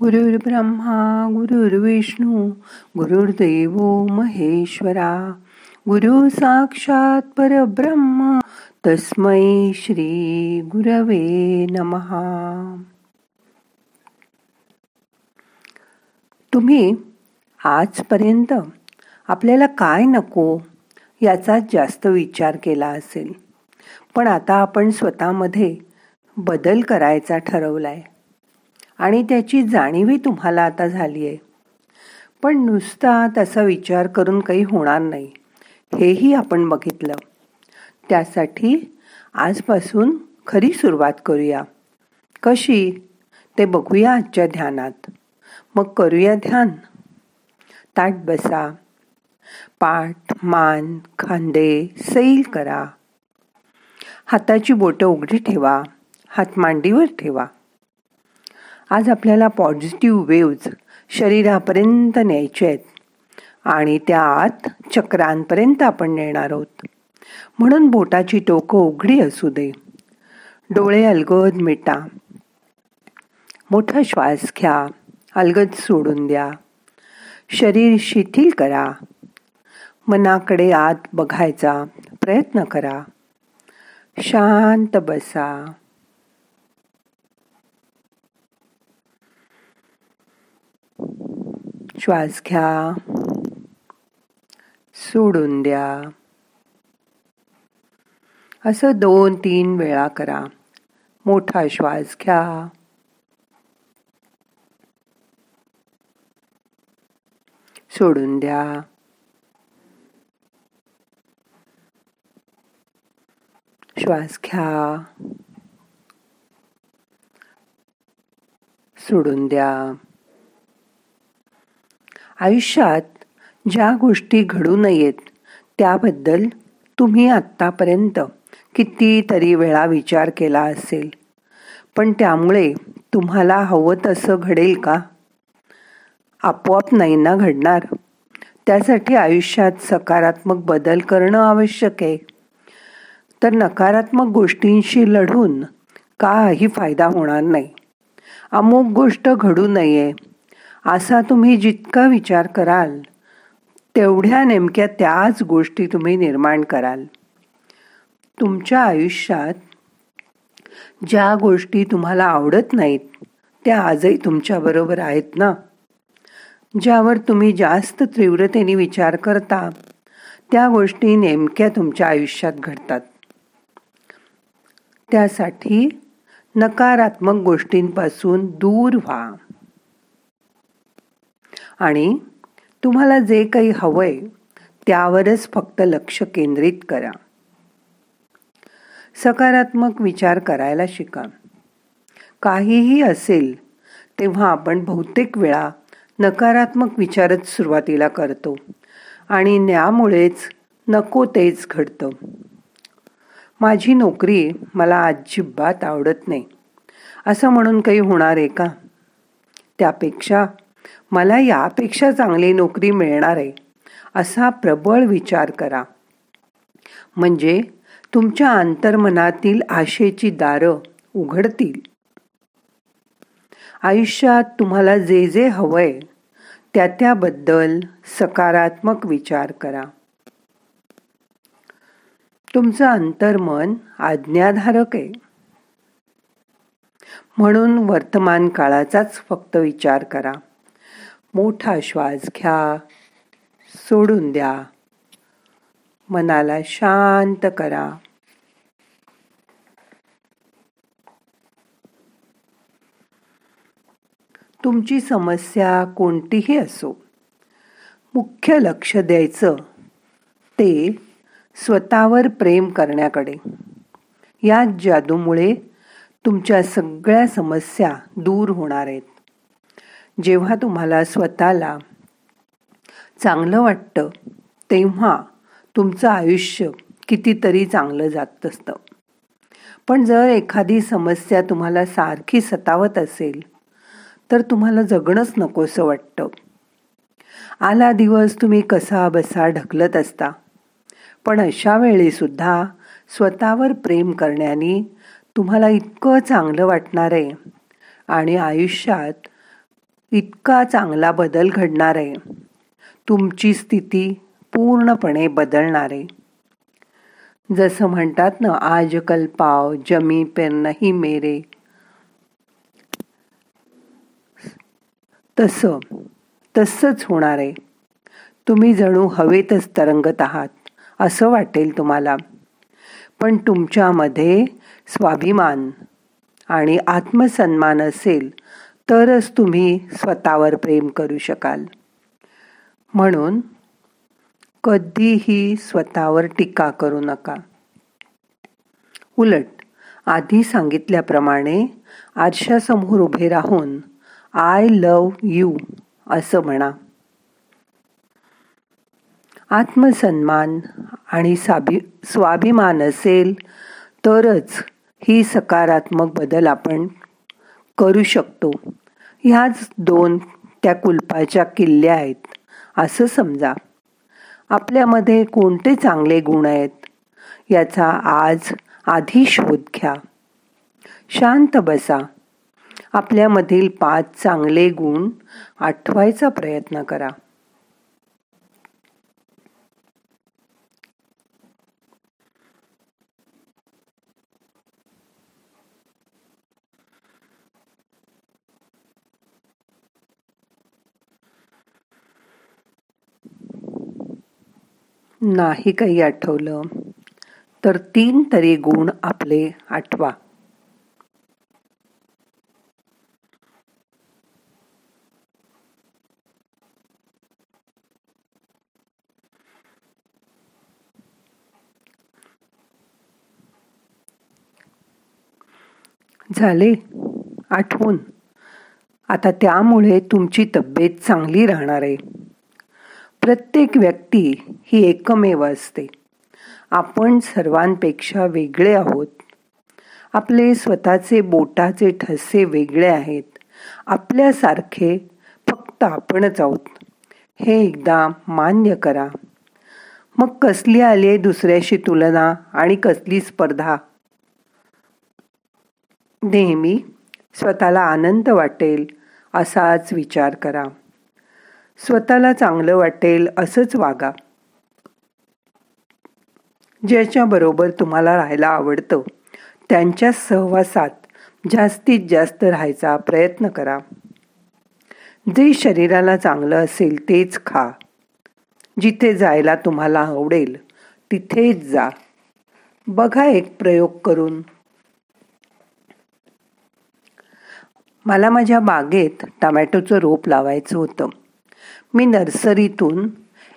गुरुर्ब्रह्मा गुरुर्विष्णू गुरुर्देव महेश्वरा। गुरु साक्षात परब्रह्म तस्मै श्री गुरवे नमहा तुम्ही आजपर्यंत आपल्याला काय नको याचा जास्त विचार केला असेल पण आता आपण स्वतःमध्ये बदल करायचा ठरवलाय. आणि त्याची जाणीवही तुम्हाला आता झाली आहे. पण नुसता त्याचा विचार करून काही होणार नाही. हेही आपण बघितलं. त्यासाठी आजपासून खरी सुरुवात करूया. कशी? ते बघूया आजच्या ध्यानात. मग करूया ध्यान. ताट बसा. पाठ मान खांदे सैल करा. हाताची बोटं उघडी ठेवा. हात मांडीवर ठेवा. आज आपल्याला पॉझिटिव्ह वेव्ज शरीरापर्यंत न्यायचे आहेत. आणि त्या आत चक्रांपर्यंत आपण नेणार आहोत. म्हणून बोटाची टोकं उघडी असू दे. डोळे अलगद मिटा. मोठा श्वास घ्या. अलगद सोडून द्या. शरीर शिथिल करा. मनाकडे आत बघायचा प्रयत्न करा. शांत बसा. श्वास घ्या सोडून द्या. असं दोन तीन वेळा करा. मोठा श्वास घ्या. सोडून द्या. श्वास घ्या. सोडून द्या. आयुष्यात ज्या गोष्टी घडू नयेत त्याबद्दल तुम्ही आत्तापर्यंत कितीतरी वेळा विचार केला असेल. पण त्यामुळे तुम्हाला हवं तसं घडेल का? आपोआप नाही ना घडणार. त्यासाठी आयुष्यात सकारात्मक बदल करणं आवश्यक आहे. तर नकारात्मक गोष्टींशी लढून काही फायदा होणार नाही. अमुक गोष्ट घडू नये. असा तुम्ही जितका विचार कराल तेवढ्या नेमक्या त्याच गोष्टी तुम्ही निर्माण कराल. तुमच्या आयुष्यात ज्या गोष्टी तुम्हाला आवडत नाहीत त्या आजही तुमच्याबरोबर आहेत ना? ज्यावर तुम्ही जास्त तीव्रतेने विचार करता त्या गोष्टी नेमक्या तुमच्या आयुष्यात घडतात. त्यासाठी नकारात्मक गोष्टींपासून दूर व्हा. आणि तुम्हाला जे काही हवंय त्यावरच फक्त लक्ष केंद्रित करा. सकारात्मक विचार करायला शिका. काहीही असेल तेव्हा आपण बहुतेक वेळा नकारात्मक विचारच सुरुवातीला करतो आणि त्यामुळेच नको तेच घडतं. माझी नोकरी मला अजिबात आवडत नाही. असं म्हणून काही होणार आहे का? त्यापेक्षा मला यापेक्षा चांगली नोकरी मिळणार आहे असा प्रबळ विचार करा. म्हणजे तुमच्या अंतर्मनातील आशेची दारं उघडतील. आयुष्यात तुम्हाला जे जे हवंय त्या त्याबद्दल सकारात्मक विचार करा. तुमचं अंतर्मन आज्ञाधारक आहे. म्हणून वर्तमान काळाचाच फक्त विचार करा. मोठा श्वास घ्या. सोडून द्या. मनाला शांत करा. तुमची समस्या कोणतीही असो मुख्य लक्ष द्यायचं ते स्वतःवर प्रेम करण्याकडे. या जादूमुळे तुमच्या सगळ्या समस्या दूर होणार आहेत. जेव्हा तुम्हाला स्वतःला चांगलं वाटतं तेव्हा तुमचं आयुष्य कितीतरी चांगलं जात असतं. पण जर एखादी समस्या तुम्हाला सारखी सतावत असेल तर तुम्हाला जगणंच नकोसं वाटतं. आला दिवस तुम्ही कसा बसा ढकलत असता पण अशा वेळीसुद्धा स्वतःवर प्रेम करण्याने तुम्हाला इतकं चांगलं वाटणार आहे आणि आयुष्यात इतका चांगला बदल घडणार आहे. तुमची स्थिती पूर्णपणे बदलणार आहे. जसं म्हणतात ना आज कल पाव जमी पेर नाही मेरे. तसं तसंच होणार आहे. तुम्ही जणू हवेतच तरंगत आहात असं वाटेल तुम्हाला. पण तुमच्यामध्ये स्वाभिमान आणि आत्मसन्मान असेल तरच तुम्ही स्वतःवर प्रेम करू शकाल. म्हणून कधीही स्वतःवर टीका करू नका. उलट आधी सांगितल्याप्रमाणे आरशासमोर उभे राहून आय लव यू असं म्हणा. आत्मसन्मान आणि साबी स्वाभिमान असेल तरच ही सकारात्मक बदल आपण करू शकतो. ह्याच दोन त्या कुलपाच्या किल्ल्या आहेत. असं समजा. आपल्यामध्ये कोणते चांगले गुण आहेत? याचा आज आधी शोध घ्या. शांत बसा. आपल्यामधील पाच चांगले गुण आठवायचा प्रयत्न करा. नाही काही आठवलं तर तीन तरी गुण आपले आठवा. झाले आठवून. आता त्यामुळे तुमची तब्येत चांगली राहणार आहे. प्रत्येक व्यक्ती ही एकमेव असते. आपण सर्वांपेक्षा वेगळे आहोत. आपले स्वतःचे बोटाचे ठसे वेगळे आहेत. आपल्यासारखे फक्त आपणच आहोत. हे एकदा मान्य करा. मग कसली आली दुसऱ्याशी तुलना आणि कसली स्पर्धा? नेहमी स्वतःला आनंद वाटेल असाच विचार करा. स्वतःला चांगलं वाटेल असंच वागा. ज्याच्याबरोबर तुम्हाला राहायला आवडतं त्यांच्या सहवासात जास्तीत जास्त राहायचा प्रयत्न करा. जे शरीराला चांगलं असेल तेच खा. जिथे जायला तुम्हाला आवडेल तिथेच जा. बघा एक प्रयोग करून. मला माझ्या बागेत टमॅटोचं रोप लावायचं होतं. मी नर्सरीतून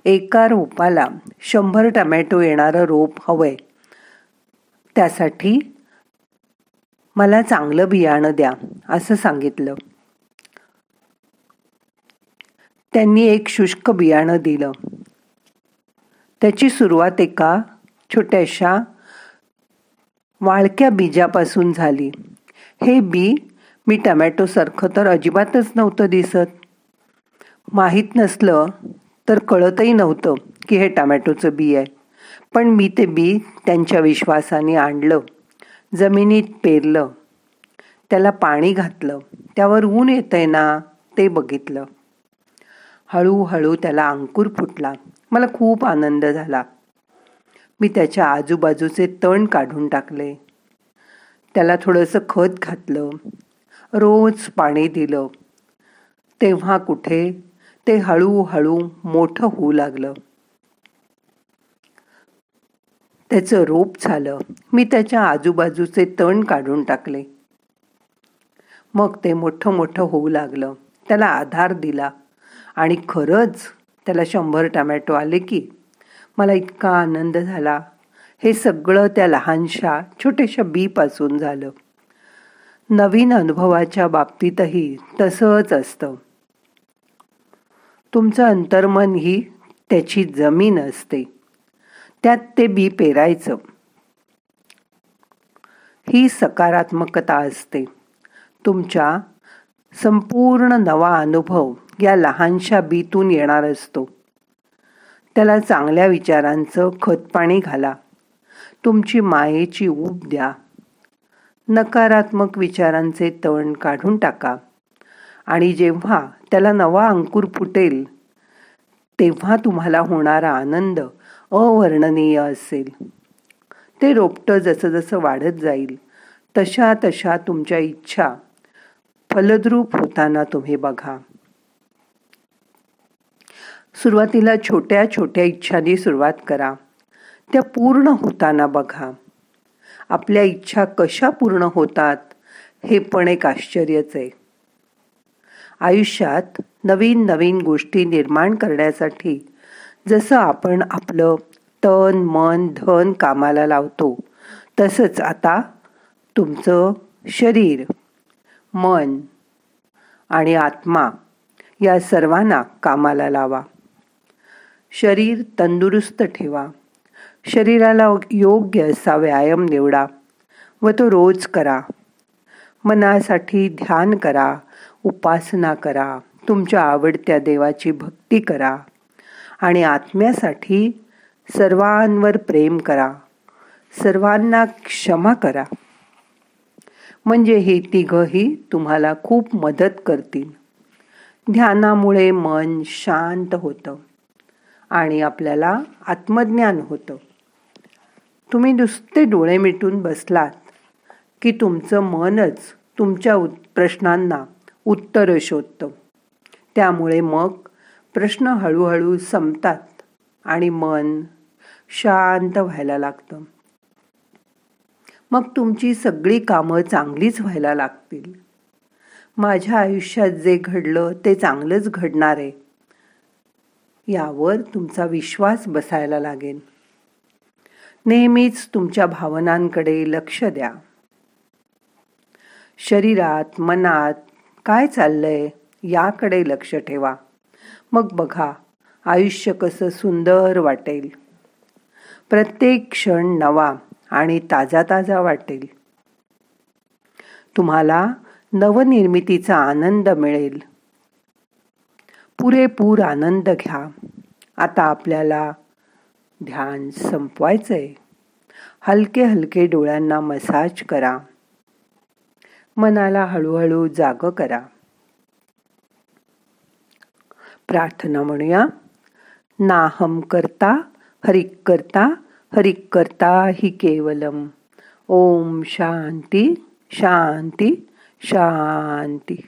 एका रोपाला शंभर टमॅटो येणारं रोप हवंय. त्यासाठी मला चांगलं बियाणं द्या असं सांगितलं. त्यांनी एक शुष्क बियाणं दिलं. त्याची सुरुवात एका छोट्याशा वाळक्या बीजापासून झाली. हे बी मी टमॅटोसारखं तर अजिबातच नव्हतं दिसत. माहीत नसलं तर कळतही नव्हतं की हे टमॅटोचं बी आहे. पण मी ते बी त्यांच्या विश्वासाने आणलं. जमिनीत पेरलं. त्याला पाणी घातलं. त्यावर ऊन येतंय ना ते बघितलं. हळूहळू त्याला अंकुर फुटला. मला खूप आनंद झाला. मी त्याच्या आजूबाजूचे तण काढून टाकले. त्याला थोडंसं खत घातलं. रोज पाणी दिलं. तेव्हा कुठे ते हळूहळू मोठं होऊ लागलं. त्याचं रोप झालं. मी त्याच्या आजूबाजूचे तण काढून टाकले. मग ते मोठं मोठं होऊ लागलं. त्याला आधार दिला. आणि खरंच त्याला शंभर टमॅटो आले की मला इतका आनंद झाला. हे सगळं त्या लहानशा छोट्याशा बीपासून झालं. नवीन अनुभवाच्या बाबतीतही तसंच असतं. तुमचं अंतर्मन ही त्याची जमीन असते. त्यात ते बी पेरायचं. ही सकारात्मकता असते. तुमच्या संपूर्ण नवा अनुभव या लहानशा बीतून येणार असतो. त्याला चांगल्या विचारांचं खतपाणी घाला. तुमची मायेची ऊब द्या. नकारात्मक विचारांचे तण काढून टाका. आणि जेव्हा त्याला नवा अंकुर फुटेल तेव्हा तुम्हाला होणारा आनंद अवर्णनीय असेल. ते रोपटं जसं जसं वाढत जाईल तशा तशा तुमच्या इच्छा फलद्रूप होताना तुम्ही बघा. सुरुवातीला छोट्या छोट्या इच्छांनी सुरुवात करा. त्या पूर्ण होताना बघा. आपल्या इच्छा कशा पूर्ण होतात हे पण एक आश्चर्यच आहे. आयुष्यात नवीन नवीन गोष्टी निर्माण करण्यासाठी जसं आपण आपलं तन मन धन कामाला लावतो तसंच आता तुमचं शरीर मन आणि आत्मा या सर्वांना कामाला लावा. शरीर तंदुरुस्त ठेवा. शरीराला योग्य असा व्यायाम निवडा व तो रोज करा. मनासाठी ध्यान करा. उपासना करा. तुमच्या आवडत्या देवाची भक्ती करा. आणि आत्म्यासाठी सर्वांवर प्रेम करा. सर्वांना क्षमा करा. म्हणजे हे तिघंही तुम्हाला खूप मदत करतील. ध्यानामुळे मन शांत होतं आणि आपल्याला आत्मज्ञान होतं. तुम्ही नुसते डोळे मिटून बसलात की तुमचं मनच तुमच्या प्रश्नांना उत्तर शोधतं त्यामुळे मग प्रश्न हळूहळू संपतात आणि मन शांत व्हायला लागतं. मग तुमची सगळी कामं चांगलीच व्हायला लागतील. माझ्या आयुष्यात जे घडलं ते चांगलंच घडणार आहे. यावर तुमचा विश्वास बसायला लागेल. नेहमीच तुमच्या भावनांकडे लक्ष द्या. शरीरात मनात काय चाललंय याकडे लक्ष ठेवा. मग बघा आयुष्य कसं सुंदर वाटेल. प्रत्येक क्षण नवा आणि ताजा ताजा वाटेल. तुम्हाला नवनिर्मितीचा आनंद मिळेल. पुरेपूर आनंद घ्या. आता आपल्याला ध्यान संपवायचंय. हलके हलके डोळ्यांना मसाज करा. मनाला हळूहळू जाग करा. प्रार्थना म्हणूया. नाहम करता हरिक करता हरिक करता हि केवलम. ओम शांती शांती शांती.